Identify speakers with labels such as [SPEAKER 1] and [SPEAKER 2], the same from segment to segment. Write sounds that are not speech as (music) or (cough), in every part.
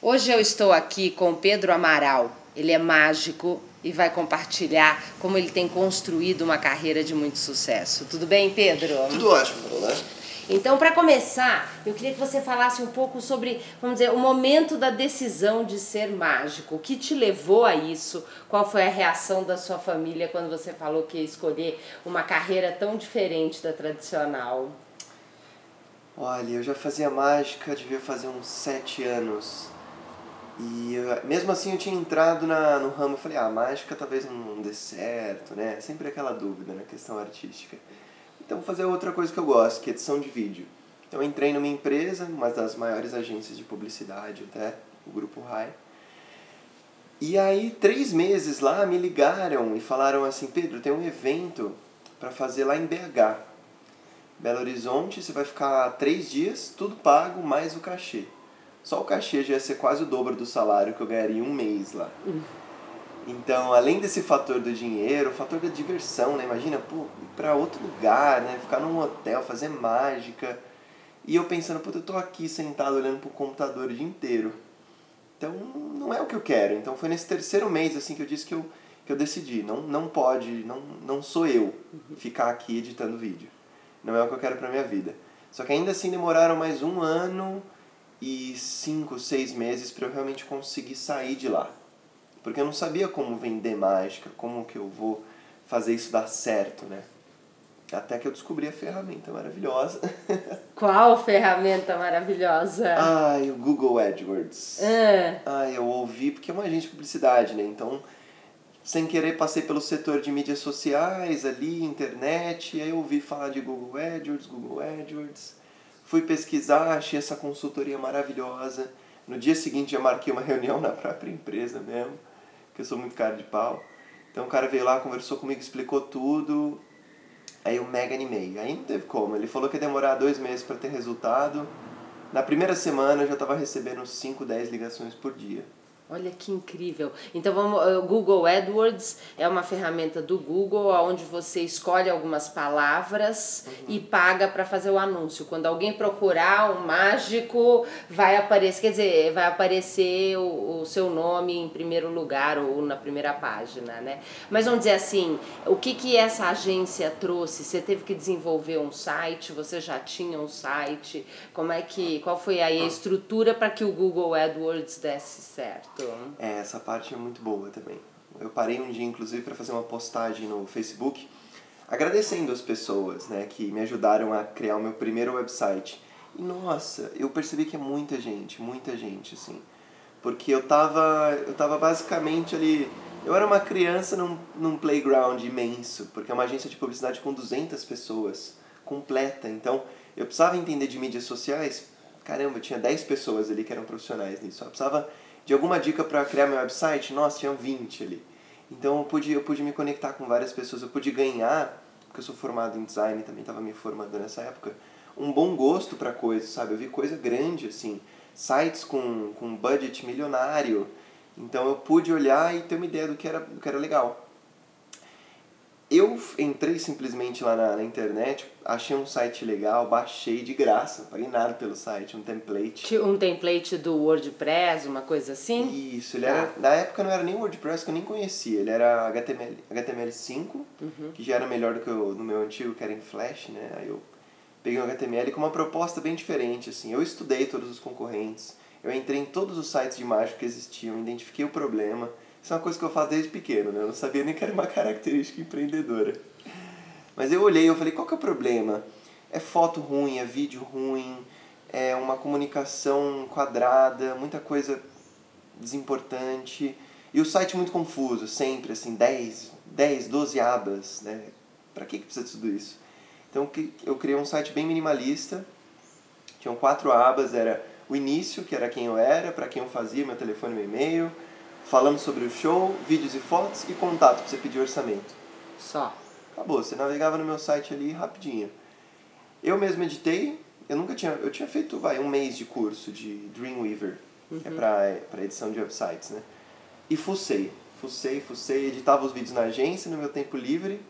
[SPEAKER 1] Hoje eu estou aqui com Pedro Amaral. Ele é mágico e vai compartilhar como ele tem construído uma carreira de muito sucesso. Tudo bem, Pedro?
[SPEAKER 2] Tudo ótimo, né?
[SPEAKER 1] Então, para começar, eu queria que você falasse um pouco sobre, vamos dizer, o momento da decisão de ser mágico. O que te levou a isso? Qual foi a reação da sua família quando você falou que ia escolher uma carreira tão diferente da tradicional?
[SPEAKER 2] Olha, eu já fazia mágica, devia fazer uns sete anos. E eu, mesmo assim eu tinha entrado na, no ramo, falei, ah, mágica talvez não dê certo, né? Sempre aquela dúvida na questão artística. Então vou fazer outra coisa que eu gosto, que é edição de vídeo. Então entrei numa empresa, uma das maiores agências de publicidade até, o Grupo Rai. E aí, três meses lá, me ligaram e falaram assim, Pedro, tem um evento para fazer lá em BH. Belo Horizonte, você vai ficar três dias, tudo pago, mais o cachê. Só o cachê já ia ser quase o dobro do salário que eu ganharia em um mês lá. Uhum. Então, além desse fator do dinheiro, o fator da diversão, né? Imagina, pô, ir pra outro lugar, né? Ficar num hotel, fazer mágica. E eu pensando, pô, eu tô aqui sentado olhando pro computador o dia inteiro. Então, não é o que eu quero. Então, foi nesse terceiro mês, assim, que eu disse que eu, que eu decidi. Não, não pode, não, não sou eu ficar aqui editando vídeo. Não é o que eu quero pra minha vida. Só que ainda assim demoraram mais um ano e cinco, seis meses para eu realmente conseguir sair de lá porque eu não sabia como vender mágica, como que eu vou fazer isso dar certo, né? Até que eu descobri a ferramenta maravilhosa. (laughs)
[SPEAKER 1] Qual ferramenta maravilhosa?
[SPEAKER 2] Ai, o Google AdWords.
[SPEAKER 1] É.
[SPEAKER 2] Ai, eu ouvi porque é uma agência de publicidade, né? Então, sem querer, passei pelo setor de mídias sociais ali, internet, e aí eu ouvi falar de Google AdWords, Google AdWords. Fui pesquisar, achei essa consultoria maravilhosa. No dia seguinte já marquei uma reunião (laughs) na própria empresa mesmo que eu sou muito cara de pau. Então o cara veio lá, conversou comigo, explicou tudo. Aí eu mega animei. Aí não teve como. Ele falou que ia demorar dois meses para ter resultado. Na primeira semana eu já estava recebendo 5, 10 ligações por dia.
[SPEAKER 1] Olha que incrível. Então vamos, o Google AdWords é uma ferramenta do Google onde você escolhe algumas palavras uhum. e paga para fazer o anúncio. Quando alguém procurar um mágico, vai aparecer, quer dizer, vai aparecer o, o seu nome em primeiro lugar ou na primeira página, né? Mas vamos dizer assim, o que que essa agência trouxe? Você teve que desenvolver um site, você já tinha um site? Como é que, qual foi aí a estrutura para que o Google AdWords desse certo?
[SPEAKER 2] É, essa parte é muito boa também. Eu parei um dia, inclusive, para fazer uma postagem no Facebook agradecendo as pessoas né, que me ajudaram a criar o meu primeiro website. E nossa, eu percebi que é muita gente, muita gente, assim. Porque eu tava, eu tava basicamente ali. Eu era uma criança num, num playground imenso, porque é uma agência de publicidade com 200 pessoas, completa. Então, eu precisava entender de mídias sociais. Caramba, tinha 10 pessoas ali que eram profissionais nisso. Eu precisava de alguma dica para criar meu website, nossa, tinha 20 ali. Então eu pude, eu pude me conectar com várias pessoas, eu pude ganhar, porque eu sou formado em design, também estava me formando nessa época, um bom gosto para coisas, sabe? Eu vi coisa grande, assim, sites com, com budget milionário. Então eu pude olhar e ter uma ideia do que era, do que era legal. Eu entrei simplesmente lá na, na, internet, achei um site legal, baixei de graça, paguei nada pelo site, um template.
[SPEAKER 1] Um template do WordPress, uma coisa assim?
[SPEAKER 2] Isso, ele ah. era. Na época não era nem WordPress que eu nem conhecia, ele era HTML, HTML5, uhum. que já era melhor do que o no meu antigo, que era em Flash, né? Aí eu peguei um HTML com uma proposta bem diferente, assim. Eu estudei todos os concorrentes, eu entrei em todos os sites de mágica que existiam, identifiquei o problema isso é uma coisa que eu faço desde pequeno, né? Eu não sabia nem que era uma característica empreendedora. Mas eu olhei e falei, qual que é o problema? É foto ruim, é vídeo ruim, é uma comunicação quadrada, muita coisa desimportante. E o site muito confuso, sempre assim, 10, 10 12 abas, né? Pra que, que precisa de tudo isso? Então eu criei um site bem minimalista, tinham quatro abas, era o início, que era quem eu era, para quem eu fazia, meu telefone meu e-mail, falando sobre o show, vídeos e fotos e contato para você pedir orçamento.
[SPEAKER 1] Só.
[SPEAKER 2] Acabou, você navegava no meu site ali rapidinho. Eu mesmo editei, eu nunca tinha, eu tinha feito, vai, um mês de curso de Dreamweaver, uhum. é para para edição de websites, né? E fucei, fucei, fucei, editava os vídeos na agência no meu tempo livre,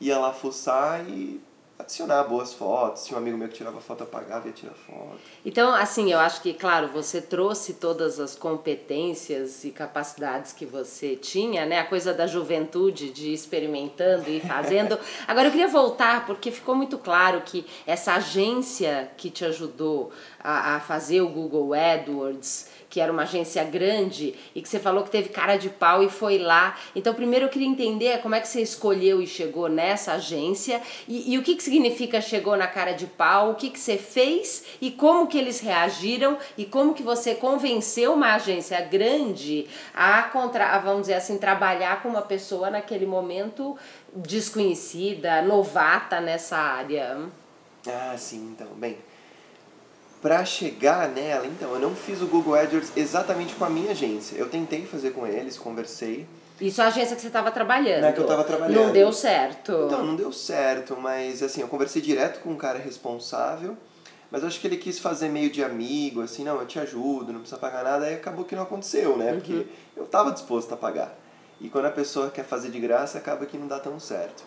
[SPEAKER 2] ia lá fuçar e adicionar boas fotos. Tinha um amigo meu que tirava foto, apagava e ia tirar foto.
[SPEAKER 1] Então, assim, eu acho que, claro, você trouxe todas as competências e capacidades que você tinha, né? A coisa da juventude, de experimentando e fazendo. (laughs) Agora, eu queria voltar, porque ficou muito claro que essa agência que te ajudou a, a fazer o Google AdWords que era uma agência grande e que você falou que teve cara de pau e foi lá. Então, primeiro eu queria entender como é que você escolheu e chegou nessa agência e, e o que, que significa chegou na cara de pau, o que, que você fez e como que eles reagiram e como que você convenceu uma agência grande a, contra, vamos dizer assim, trabalhar com uma pessoa naquele momento desconhecida, novata nessa área.
[SPEAKER 2] Ah, sim, então, bem para chegar nela, então, eu não fiz o Google AdWords exatamente com a minha agência. Eu tentei fazer com eles, conversei.
[SPEAKER 1] Isso a agência que você estava trabalhando?
[SPEAKER 2] Na que eu estava trabalhando.
[SPEAKER 1] Não deu certo?
[SPEAKER 2] Então, não deu certo, mas assim, eu conversei direto com um cara responsável, mas eu acho que ele quis fazer meio de amigo, assim, não, eu te ajudo, não precisa pagar nada, aí acabou que não aconteceu, né? Porque uhum. eu estava disposto a pagar. E quando a pessoa quer fazer de graça, acaba que não dá tão certo.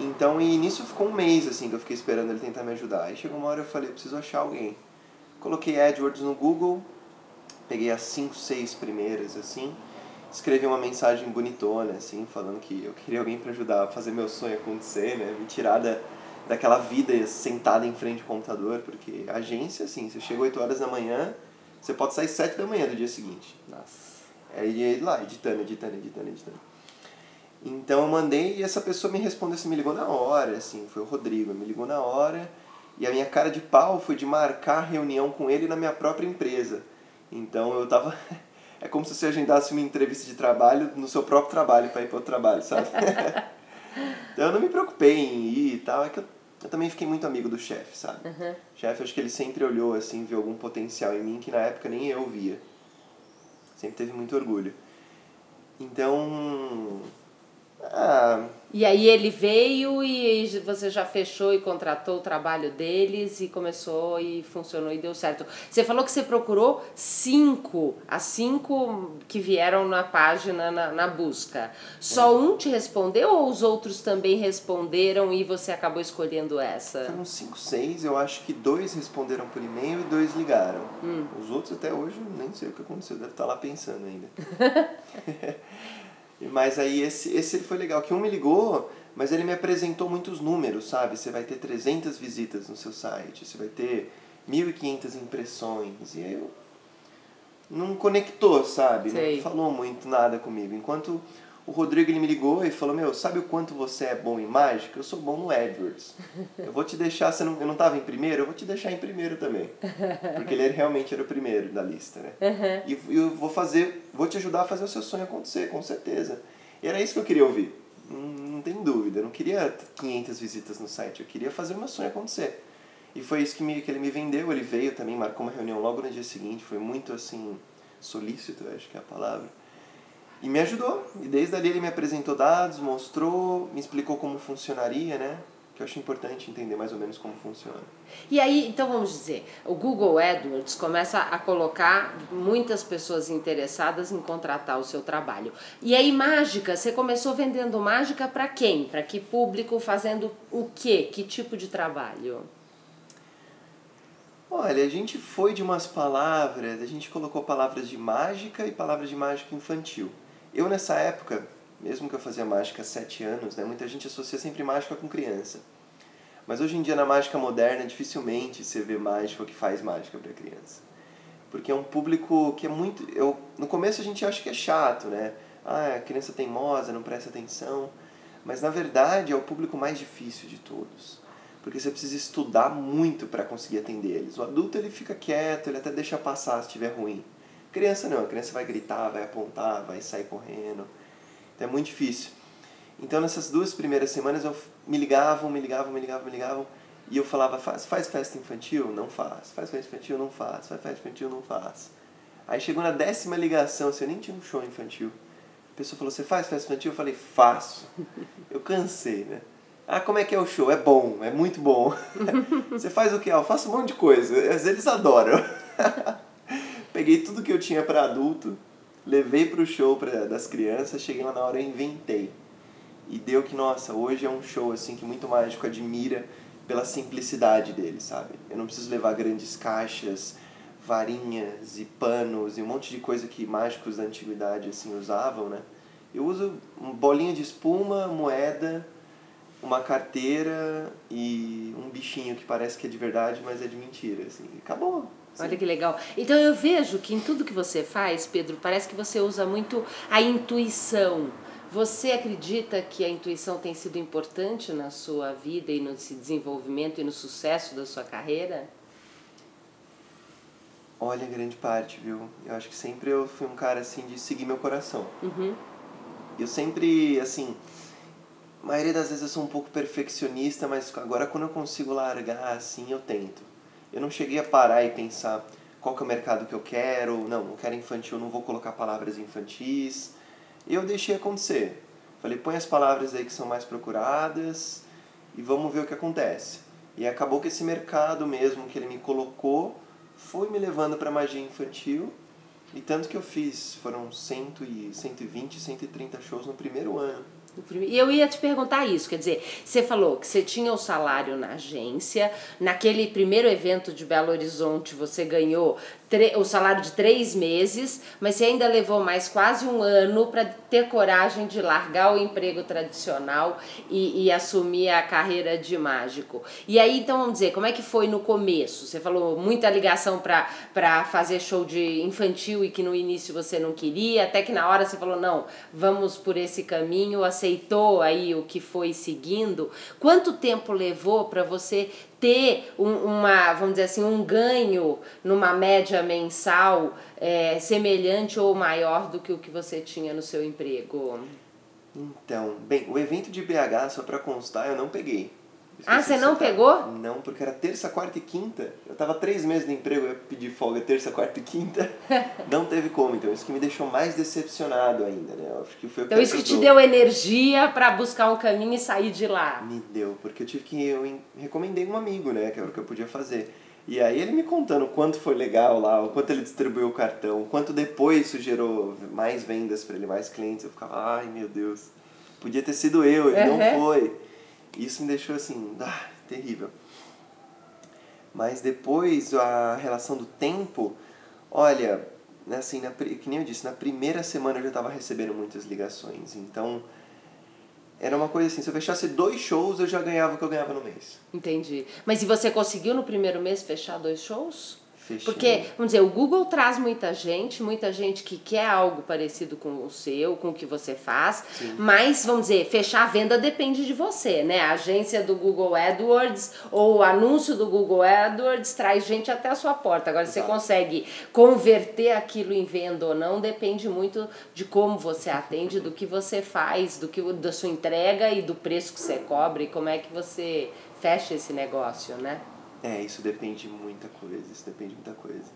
[SPEAKER 2] Então, e nisso ficou um mês, assim, que eu fiquei esperando ele tentar me ajudar. Aí chegou uma hora eu falei, preciso achar alguém. Coloquei AdWords no Google, peguei as 5, 6 primeiras, assim, escrevi uma mensagem bonitona, assim, falando que eu queria alguém para ajudar a fazer meu sonho acontecer, né? Me tirar da, daquela vida sentada em frente ao computador, porque agência, assim, você chega 8 horas da manhã, você pode sair 7 da manhã do dia seguinte.
[SPEAKER 1] Nossa.
[SPEAKER 2] Aí lá, editando, editando, editando, editando. Então eu mandei e essa pessoa me respondeu assim, me ligou na hora, assim, foi o Rodrigo, me ligou na hora e a minha cara de pau foi de marcar reunião com ele na minha própria empresa. Então eu tava. (laughs) É como se você agendasse uma entrevista de trabalho no seu próprio trabalho para ir para o trabalho, sabe? (laughs) então eu não me preocupei em ir e tal, é que eu, eu também fiquei muito amigo do chefe, sabe? Uhum. Chefe, acho que ele sempre olhou assim, viu algum potencial em mim que na época nem eu via. Sempre teve muito orgulho. Então, ah.
[SPEAKER 1] E aí ele veio e você já fechou e contratou o trabalho deles e começou e funcionou e deu certo. Você falou que você procurou cinco, as cinco que vieram na página na, na busca. Só é. um te respondeu ou os outros também responderam e você acabou escolhendo essa?
[SPEAKER 2] Foram cinco, seis. Eu acho que dois responderam por e-mail e dois ligaram. Hum. Os outros até hoje nem sei o que aconteceu, deve estar lá pensando ainda. (laughs) Mas aí esse, esse foi legal, que um me ligou, mas ele me apresentou muitos números, sabe? Você vai ter 300 visitas no seu site, você vai ter 1.500 impressões. E aí eu não conectou, sabe? Sei. Não falou muito nada comigo. Enquanto o Rodrigo ele me ligou e falou: Meu, sabe o quanto você é bom em mágica? Eu sou bom no AdWords. Eu vou te deixar, você não, eu não estava em primeiro, eu vou te deixar em primeiro também. Porque ele realmente era o primeiro da lista, né? Uhum. E eu vou fazer, vou te ajudar a fazer o seu sonho acontecer, com certeza. E era isso que eu queria ouvir. Não, não tem dúvida. Eu não queria 500 visitas no site, eu queria fazer o meu sonho acontecer. E foi isso que, me, que ele me vendeu. Ele veio também, marcou uma reunião logo no dia seguinte. Foi muito assim, solícito, acho que é a palavra e me ajudou. E desde ali ele me apresentou dados, mostrou, me explicou como funcionaria, né? Que eu acho importante entender mais ou menos como funciona.
[SPEAKER 1] E aí, então vamos dizer, o Google AdWords começa a colocar muitas pessoas interessadas em contratar o seu trabalho. E aí, mágica, você começou vendendo mágica para quem? Para que público? Fazendo o quê? Que tipo de trabalho?
[SPEAKER 2] Olha, a gente foi de umas palavras, a gente colocou palavras de mágica e palavras de mágica infantil. Eu nessa época, mesmo que eu fazia mágica há sete anos, né, muita gente associa sempre mágica com criança. Mas hoje em dia na mágica moderna dificilmente você vê mágico que faz mágica para criança. Porque é um público que é muito, eu no começo a gente acha que é chato, né? Ah, a criança teimosa, não presta atenção, mas na verdade é o público mais difícil de todos. Porque você precisa estudar muito para conseguir atender eles. O adulto ele fica quieto, ele até deixa passar se estiver ruim. Criança não, a criança vai gritar, vai apontar, vai sair correndo. Então é muito difícil. Então nessas duas primeiras semanas eu me ligavam, me ligavam, me ligavam, me ligavam. E eu falava, faz, faz festa infantil? Não faz. Faz festa infantil? Não faz. Faz festa infantil? Não faz. Aí chegou na décima ligação, você nem tinha um show infantil. A pessoa falou, você faz festa infantil? Eu falei, faço. (laughs) Eu cansei, né? Ah, como é que é o show? É bom, é muito bom. (laughs) você faz o que? Ah, eu faço um monte de coisa. Eles adoram. (laughs) Peguei tudo que eu tinha para adulto, levei pro show pra, das crianças, cheguei lá na hora e inventei. E deu que, nossa, hoje é um show assim que muito mágico admira pela simplicidade dele, sabe? Eu não preciso levar grandes caixas, varinhas e panos e um monte de coisa que mágicos da antiguidade assim usavam, né? Eu uso bolinha de espuma, moeda, uma carteira e um bichinho que parece que é de verdade, mas é de mentira, assim. Acabou.
[SPEAKER 1] Sim. Olha que legal. Então eu vejo que em tudo que você faz, Pedro, parece que você usa muito a intuição. Você acredita que a intuição tem sido importante na sua vida e no desenvolvimento e no sucesso da sua carreira?
[SPEAKER 2] Olha, grande parte, viu? Eu acho que sempre eu fui um cara assim de seguir meu coração. Uhum. Eu sempre, assim, a maioria das vezes eu sou um pouco perfeccionista, mas agora quando eu consigo largar assim, eu tento. Eu não cheguei a parar e pensar qual que é o mercado que eu quero, não, não quero infantil, não vou colocar palavras infantis. Eu deixei acontecer. Falei, põe as palavras aí que são mais procuradas e vamos ver o que acontece. E acabou que esse mercado mesmo que ele me colocou foi me levando para magia infantil. E tanto que eu fiz, foram 100 e 120, 130 shows no primeiro ano.
[SPEAKER 1] E eu ia te perguntar isso, quer dizer, você falou que você tinha o salário na agência, naquele primeiro evento de Belo Horizonte você ganhou o salário de três meses, mas você ainda levou mais quase um ano para ter coragem de largar o emprego tradicional e, e, assumir a carreira de mágico. E aí, então, vamos dizer, como é que foi no começo? Você falou muita ligação para fazer show de infantil e que no início você não queria, até que na hora você falou, não, vamos por esse caminho, aceitou aí o que foi seguindo. Quanto tempo levou para você ter um, uma, vamos dizer assim, um ganho numa média mensal é, semelhante ou maior do que o que você tinha no seu emprego?
[SPEAKER 2] Então, bem, o evento de BH, só para constar, eu não peguei.
[SPEAKER 1] Ah, você não pegou?
[SPEAKER 2] Não, porque era terça, quarta e quinta. Eu tava três meses no emprego, eu ia pedir folga terça, quarta e quinta. (laughs) não teve como, então isso que me deixou mais decepcionado ainda, né? Eu acho que foi
[SPEAKER 1] então isso que te deu energia para buscar um caminho e sair de lá.
[SPEAKER 2] Me deu, porque eu tive que. Eu recomendei um amigo, né? Que era o que eu podia fazer. E aí ele me contando o quanto foi legal lá, o quanto ele distribuiu o cartão, o quanto depois isso gerou mais vendas para ele, mais clientes. Eu ficava, ai meu Deus, podia ter sido eu, ele uhum. não foi. Isso me deixou assim, ah, terrível. Mas depois a relação do tempo, olha, né, assim, na, que nem eu disse, na primeira semana eu já estava recebendo muitas ligações. Então, era uma coisa assim, se eu fechasse dois shows, eu já ganhava o que eu ganhava no mês.
[SPEAKER 1] Entendi. Mas e você conseguiu no primeiro mês fechar dois shows? Porque, vamos dizer, o Google traz muita gente, muita gente que quer algo parecido com o seu, com o que você faz, Sim. mas, vamos dizer, fechar a venda depende de você, né? A agência do Google AdWords ou o anúncio do Google AdWords traz gente até a sua porta. Agora, Exato. você consegue converter aquilo em venda ou não, depende muito de como você atende, do que você faz, do que da sua entrega e do preço que você cobra e como é que você fecha esse negócio, né?
[SPEAKER 2] É, isso depende de muita coisa, isso depende de muita coisa.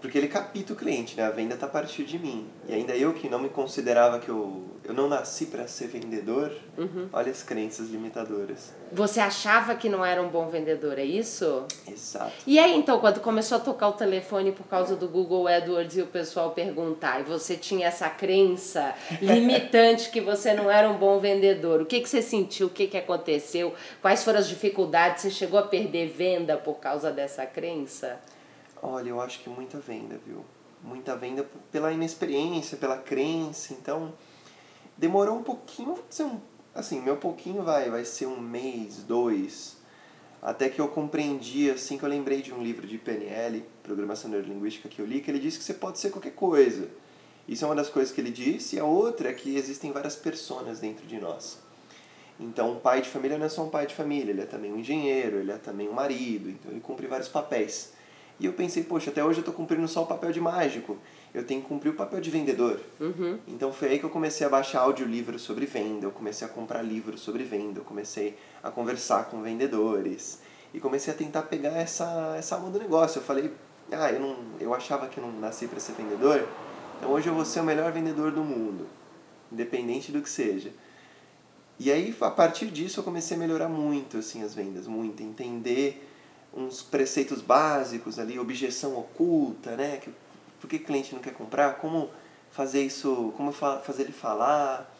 [SPEAKER 2] Porque ele capta o cliente, né? A venda está a partir de mim. E ainda eu que não me considerava que eu, eu não nasci para ser vendedor, uhum. olha as crenças limitadoras.
[SPEAKER 1] Você achava que não era um bom vendedor, é isso?
[SPEAKER 2] Exato.
[SPEAKER 1] E aí então, quando começou a tocar o telefone por causa do Google AdWords e o pessoal perguntar, e você tinha essa crença (laughs) limitante que você não era um bom vendedor, o que, que você sentiu? O que, que aconteceu? Quais foram as dificuldades? Você chegou a perder venda por causa dessa crença?
[SPEAKER 2] Olha, eu acho que muita venda, viu? Muita venda pela inexperiência, pela crença. Então, demorou um pouquinho, vou dizer um, assim, meu pouquinho vai, vai ser um mês, dois, até que eu compreendi, assim, que eu lembrei de um livro de PNL, Programação Neurolinguística, que eu li, que ele disse que você pode ser qualquer coisa. Isso é uma das coisas que ele disse, e a outra é que existem várias personas dentro de nós. Então, um pai de família não é só um pai de família, ele é também um engenheiro, ele é também um marido, então ele cumpre vários papéis. E eu pensei, poxa, até hoje eu estou cumprindo só o papel de mágico. Eu tenho que cumprir o papel de vendedor. Uhum. Então foi aí que eu comecei a baixar audiolivros sobre venda, eu comecei a comprar livros sobre venda, eu comecei a conversar com vendedores. E comecei a tentar pegar essa, essa alma do negócio. Eu falei, ah, eu, não, eu achava que eu não nasci para ser vendedor, então hoje eu vou ser o melhor vendedor do mundo, independente do que seja. E aí, a partir disso, eu comecei a melhorar muito assim, as vendas, muito, entender uns preceitos básicos ali, objeção oculta, né? Que, por que o cliente não quer comprar? Como fazer isso, como fazer ele falar.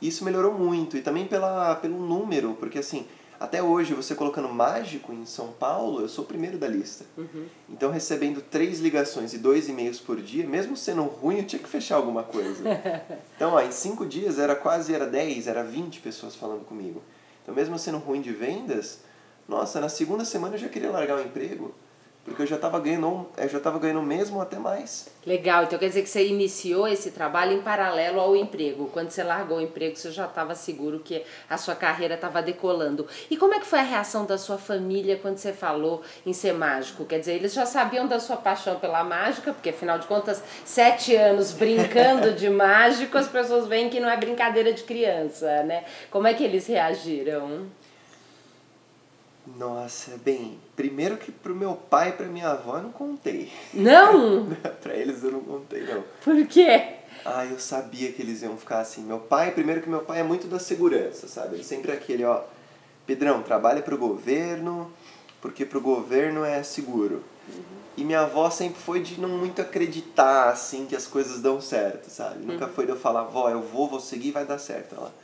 [SPEAKER 2] Isso melhorou muito. E também pela, pelo número, porque assim, até hoje, você colocando mágico em São Paulo, eu sou o primeiro da lista.
[SPEAKER 1] Uhum.
[SPEAKER 2] Então, recebendo três ligações e dois e-mails por dia, mesmo sendo ruim, eu tinha que fechar alguma coisa. (laughs) então, ó, em cinco dias era quase era 10, era 20 pessoas falando comigo. Então, mesmo sendo ruim de vendas, nossa, na segunda semana eu já queria largar o emprego. Porque eu já estava ganhando, eu já estava ganhando mesmo até mais.
[SPEAKER 1] Legal, então quer dizer que você iniciou esse trabalho em paralelo ao emprego. Quando você largou o emprego, você já estava seguro que a sua carreira estava decolando. E como é que foi a reação da sua família quando você falou em ser mágico? Quer dizer, eles já sabiam da sua paixão pela mágica, porque afinal de contas, sete anos brincando de (laughs) mágico, as pessoas veem que não é brincadeira de criança, né? Como é que eles reagiram?
[SPEAKER 2] Nossa, bem, primeiro que pro meu pai e pra minha avó eu não contei.
[SPEAKER 1] Não? (laughs)
[SPEAKER 2] pra eles eu não contei, não.
[SPEAKER 1] Por quê?
[SPEAKER 2] Ah, eu sabia que eles iam ficar assim. Meu pai, primeiro que meu pai é muito da segurança, sabe? Ele sempre é aquele, ó, Pedrão, trabalha pro governo, porque pro governo é seguro. Uhum. E minha avó sempre foi de não muito acreditar, assim, que as coisas dão certo, sabe? Uhum. Nunca foi de eu falar, vó, eu vou, vou seguir, vai dar certo. Ela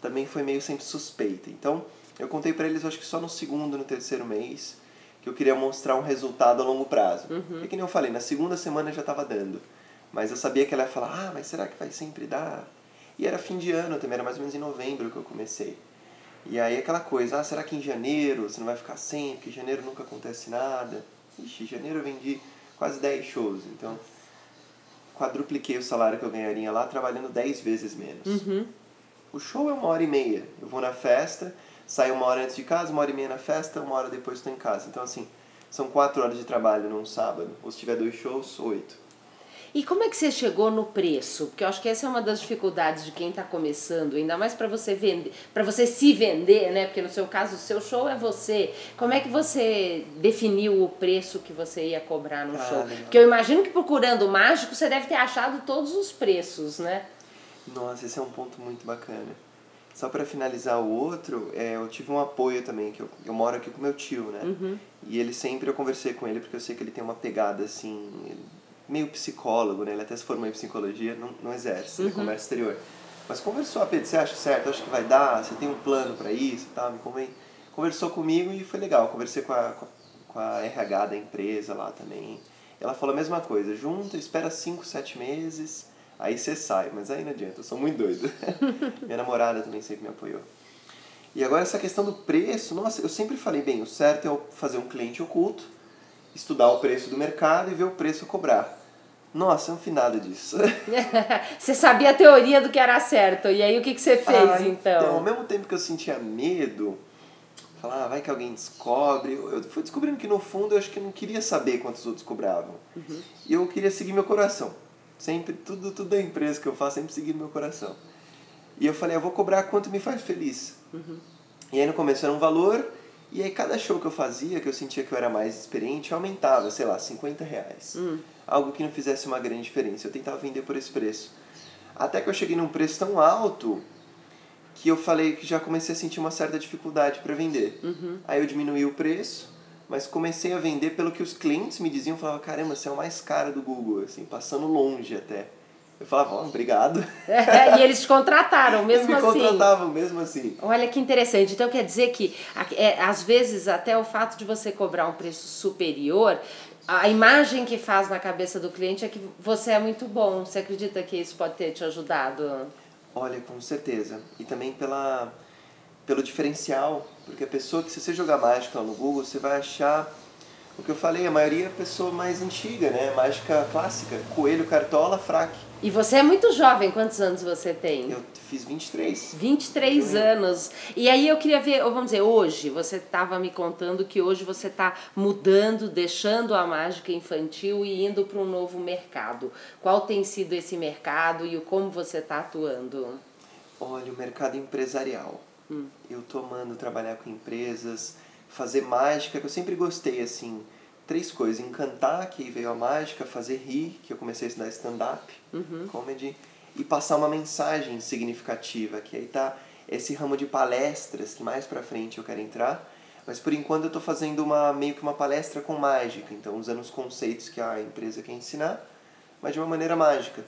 [SPEAKER 2] também foi meio sempre suspeita. Então, eu contei para eles, acho que só no segundo, no terceiro mês, que eu queria mostrar um resultado a longo prazo.
[SPEAKER 1] Uhum.
[SPEAKER 2] E que nem eu falei, na segunda semana já estava dando. Mas eu sabia que ela ia falar, ah, mas será que vai sempre dar? E era fim de ano também, era mais ou menos em novembro que eu comecei. E aí aquela coisa, ah, será que em janeiro você não vai ficar sem? Porque em janeiro nunca acontece nada. Ixi, em janeiro eu vendi quase 10 shows, então quadrupliquei o salário que eu ganharia lá trabalhando 10 vezes menos.
[SPEAKER 1] Uhum.
[SPEAKER 2] O show é uma hora e meia. Eu vou na festa, saio uma hora antes de casa, uma hora e meia na festa, uma hora depois estou em casa. Então, assim, são quatro horas de trabalho num sábado. Ou se tiver dois shows, oito.
[SPEAKER 1] E como é que você chegou no preço? Porque eu acho que essa é uma das dificuldades de quem está começando, ainda mais para você vender, para você se vender, né? Porque no seu caso, o seu show é você. Como é que você definiu o preço que você ia cobrar no
[SPEAKER 2] Ah,
[SPEAKER 1] show?
[SPEAKER 2] legal.
[SPEAKER 1] Porque eu imagino que procurando o mágico você deve ter achado todos os preços, né?
[SPEAKER 2] Nossa, esse é um ponto muito bacana. Só para finalizar o outro, é, eu tive um apoio também, que eu, eu moro aqui com meu tio, né?
[SPEAKER 1] Uhum.
[SPEAKER 2] E ele sempre, eu conversei com ele, porque eu sei que ele tem uma pegada, assim, meio psicólogo, né? Ele até se formou em psicologia, não, não exerce, né? comércio exterior. Mas conversou, ah, Pedro, você acha certo? Acho que vai dar? Você tem um plano para isso e tal? Me convém. Conversou comigo e foi legal. Conversei com a, com a, com a RH da empresa lá também. Ela falou a mesma coisa, junta, espera 5, 7 meses, aí você sai. Mas aí não adianta, eu sou muito doido. (laughs) Minha namorada também sempre me apoiou. E agora essa questão do preço, nossa, eu sempre falei, bem, o certo é fazer um cliente oculto, estudar o preço do mercado e ver o preço cobrar. Nossa, eu não fiz nada disso. (laughs)
[SPEAKER 1] você sabia a teoria do que era certo. E aí o que, que você fez
[SPEAKER 2] Ah,
[SPEAKER 1] então?
[SPEAKER 2] Ao mesmo tempo que eu sentia medo, falar, ah, vai que alguém descobre, eu eu fui descobrindo que no fundo eu acho que eu não queria saber quantos outros cobravam.
[SPEAKER 1] Uhum.
[SPEAKER 2] E eu queria seguir meu coração. Sempre, tudo, tudo da empresa que eu faço, sempre seguir meu coração. E eu falei, eu vou cobrar quanto me faz feliz.
[SPEAKER 1] Uhum.
[SPEAKER 2] E aí no começo era um valor, e aí cada show que eu fazia, que eu sentia que eu era mais experiente, eu aumentava, sei lá, 50 reais.
[SPEAKER 1] Hum.
[SPEAKER 2] Algo que não fizesse uma grande diferença. Eu tentava vender por esse preço. Até que eu cheguei num preço tão alto que eu falei que já comecei a sentir uma certa dificuldade para vender.
[SPEAKER 1] Uhum.
[SPEAKER 2] Aí eu diminuí o preço, mas comecei a vender pelo que os clientes me diziam, falava, caramba, você é o mais caro do Google, assim, passando longe até. Eu falava, ó, obrigado. (laughs)
[SPEAKER 1] e eles te contrataram mesmo
[SPEAKER 2] Eles me
[SPEAKER 1] assim.
[SPEAKER 2] contratavam mesmo assim.
[SPEAKER 1] Olha que interessante. Então quer dizer que é, às vezes até o fato de você cobrar um preço superior, a imagem que faz na cabeça do cliente é que você é muito bom. Você acredita que isso pode ter te ajudado?
[SPEAKER 2] Olha, com certeza. E também pela, pelo diferencial, porque a pessoa que se você jogar mágica no Google, você vai achar o que eu falei, a maioria é pessoa mais antiga, né? Mágica clássica, coelho, cartola, fraque.
[SPEAKER 1] E você é muito jovem. Quantos anos você tem?
[SPEAKER 2] Eu fiz 23.
[SPEAKER 1] 23
[SPEAKER 2] Eu-
[SPEAKER 1] anos. E aí eu queria ver, ou vamos dizer, hoje, você estava me contando que hoje você está mudando, deixando a mágica infantil e indo para um novo mercado. Qual tem sido esse mercado e o como você está atuando?
[SPEAKER 2] Olha, o mercado empresarial. Eu tô amando trabalhar com empresas, fazer mágica, que eu sempre gostei, assim, três coisas. Encantar, que veio a mágica, fazer rir, que eu comecei a estudar stand-up, comedy, e passar uma mensagem significativa, que aí tá esse ramo de palestras, que mais pra frente eu quero entrar. Mas por enquanto eu tô fazendo uma, meio que uma palestra com mágica, então usando os conceitos que a empresa quer ensinar, mas de uma maneira mágica.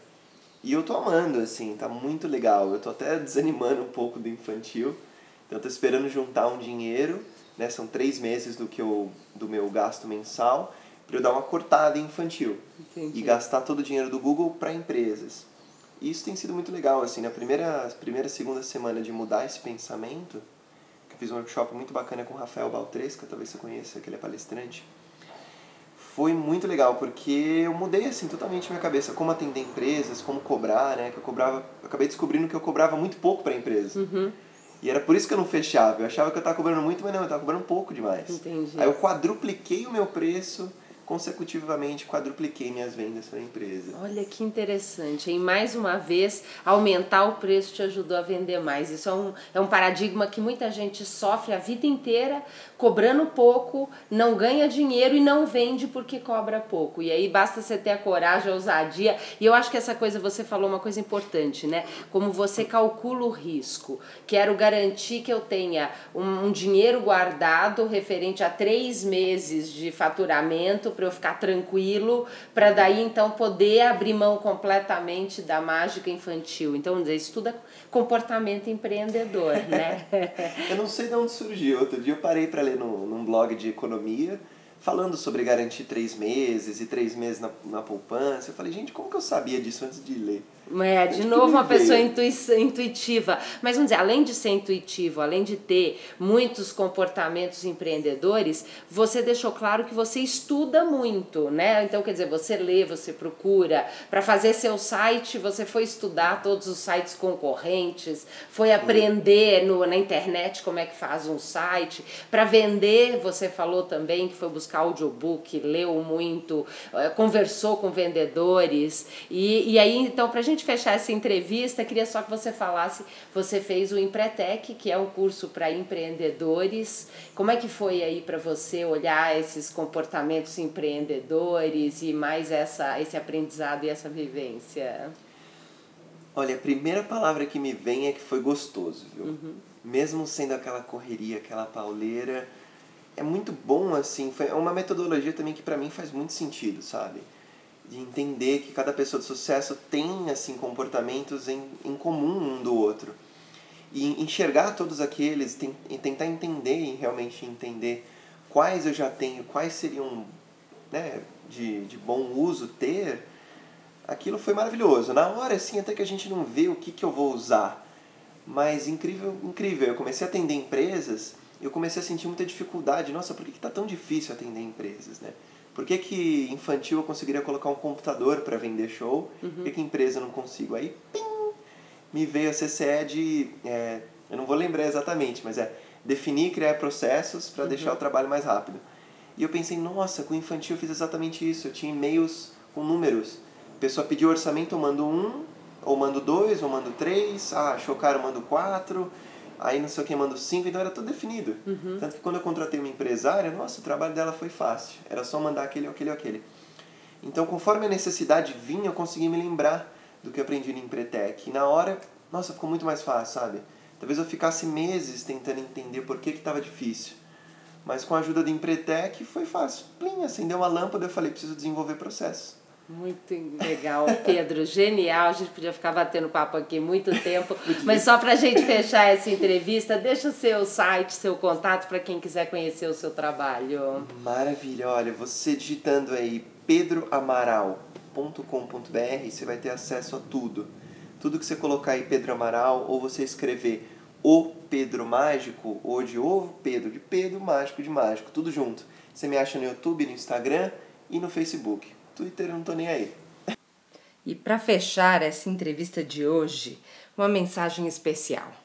[SPEAKER 2] E eu tô amando, assim, tá muito legal. Eu tô até desanimando um pouco do infantil. Então eu tô esperando juntar um dinheiro, né? São três meses do, que eu, do meu gasto mensal, para eu dar uma cortada em infantil. Entendi. E gastar todo o dinheiro do Google para empresas. E isso tem sido muito legal, assim, na primeira, primeira, segunda semana de mudar esse pensamento, que eu fiz um workshop muito bacana com o Rafael Baltresca, talvez você conheça, que ele é palestrante foi muito legal, porque eu mudei assim totalmente minha cabeça, como atender empresas, como cobrar, né? Que eu cobrava, eu acabei descobrindo que eu cobrava muito pouco para empresa. Uhum. E era por isso que eu não fechava. Eu achava que eu estava cobrando muito, mas não, eu estava cobrando pouco demais.
[SPEAKER 1] Entendi.
[SPEAKER 2] Aí eu quadrupliquei o meu preço consecutivamente quadrupliquei minhas vendas para a empresa.
[SPEAKER 1] Olha que interessante. E mais uma vez, aumentar o preço te ajudou a vender mais. Isso é um, é um paradigma que muita gente sofre a vida inteira, cobrando pouco, não ganha dinheiro e não vende porque cobra pouco. E aí basta você ter a coragem, a ousadia. E eu acho que essa coisa, você falou uma coisa importante, né? Como você calcula o risco. Quero garantir que eu tenha um, um dinheiro guardado referente a três meses de faturamento para eu ficar tranquilo, para daí então poder abrir mão completamente da mágica infantil. Então, dizer, isso tudo é comportamento empreendedor, né? (laughs)
[SPEAKER 2] eu não sei de onde surgiu. Outro dia eu parei para ler no, num blog de economia falando sobre garantir três meses e três meses na, na poupança. Eu falei, gente, como que eu sabia disso antes de ler?
[SPEAKER 1] É, de novo uma pessoa intuitiva. Mas vamos dizer, além de ser intuitivo, além de ter muitos comportamentos empreendedores, você deixou claro que você estuda muito, né? Então, quer dizer, você lê, você procura. Para fazer seu site, você foi estudar todos os sites concorrentes, foi aprender no, na internet como é que faz um site. Para vender, você falou também que foi buscar audiobook, leu muito, eh, conversou com vendedores. E, e aí, então, para a gente gente fechar essa entrevista, queria só que você falasse, você fez o Empretec, que é um curso para empreendedores. Como é que foi aí para você olhar esses comportamentos empreendedores e mais essa, esse aprendizado e essa vivência?
[SPEAKER 2] Olha, a primeira palavra que me vem é que foi gostoso, viu? Uhum. Mesmo sendo aquela correria, aquela pauleira, é muito bom, assim, foi uma metodologia também que para mim faz muito sentido, sabe? De entender que cada pessoa de sucesso tem assim comportamentos em, em comum um do outro. E enxergar todos aqueles tem, e tentar entender e realmente entender quais eu já tenho quais seriam né, de, de bom uso ter aquilo foi maravilhoso. Na hora assim até que a gente não vê o que, que eu vou usar. Mas incrível incrível eu comecei a atender empresas eu comecei a sentir muita dificuldade. Nossa por que está tão difícil atender empresas né por que, que infantil eu conseguiria colocar um computador para vender show? Uhum. Por que, que empresa eu não consigo? Aí, pim, me veio a CCE de. É, eu não vou lembrar exatamente, mas é definir e criar processos para uhum. deixar o trabalho mais rápido. E eu pensei, nossa, com infantil eu fiz exatamente isso. Eu tinha e-mails com números. A pessoa pediu orçamento, eu mando um, ou mando dois, ou mando três. Ah, achou caro, eu mando quatro aí não sei o que, manda cinco, então era tudo definido. Uhum. Tanto que quando eu contratei uma empresária, nossa, o trabalho dela foi fácil. Era só mandar aquele, aquele, aquele. Então, conforme a necessidade vinha, eu consegui me lembrar do que eu aprendi no Empretec. E na hora, nossa, ficou muito mais fácil, sabe? Talvez eu ficasse meses tentando entender por que estava difícil. Mas com a ajuda do Empretec foi fácil. Plim, acendeu uma lâmpada, eu falei, preciso desenvolver processo.
[SPEAKER 1] Muito legal, Pedro, (laughs) genial. A gente podia ficar batendo papo aqui muito tempo, mas só para a gente fechar essa entrevista, deixa o seu site, seu contato para quem quiser conhecer o seu trabalho.
[SPEAKER 2] Maravilha, olha, você digitando aí pedroamaral.com.br, você vai ter acesso a tudo. Tudo que você colocar aí Pedro Amaral ou você escrever o Pedro Mágico, ou de ovo, Pedro de Pedro, Mágico de Mágico, tudo junto. Você me acha no YouTube, no Instagram e no Facebook. Twitter eu não tô nem aí.
[SPEAKER 1] E para fechar essa entrevista de hoje, uma mensagem especial.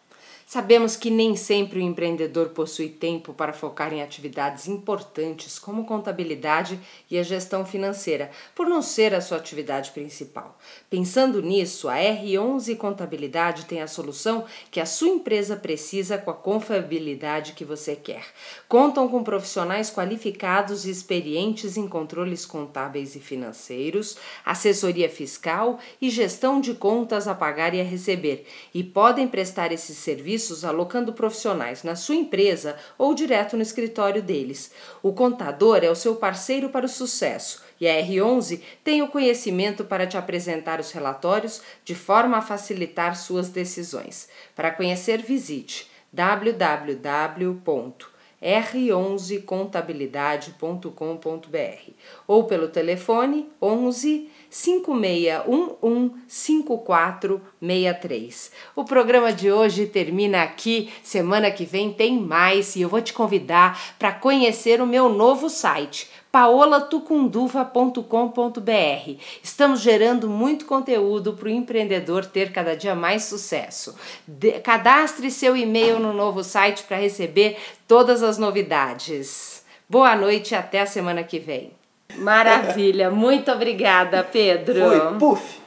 [SPEAKER 1] Sabemos que nem sempre o empreendedor possui tempo para focar em atividades importantes como contabilidade e a gestão financeira, por não ser a sua atividade principal. Pensando nisso, a R11 Contabilidade tem a solução que a sua empresa precisa com a confiabilidade que você quer. Contam com profissionais qualificados e experientes em controles contábeis e financeiros, assessoria fiscal e gestão de contas a pagar e a receber, e podem prestar esses serviços serviços alocando profissionais na sua empresa ou direto no escritório deles. O contador é o seu parceiro para o sucesso E a R11 tem o conhecimento para te apresentar os relatórios de forma a facilitar suas decisões. Para conhecer, visite www.r11contabilidade.com.br ou pelo telefone 11 5611 5463. O programa de hoje termina aqui. Semana que vem tem mais e eu vou te convidar para conhecer o meu novo site paolatucunduva.com.br. Estamos gerando muito conteúdo para o empreendedor ter cada dia mais sucesso. De cadastre seu e-mail no novo site para receber todas as novidades. Boa noite e até a semana que vem. Maravilha, muito obrigada, Pedro.
[SPEAKER 2] Foi, puf!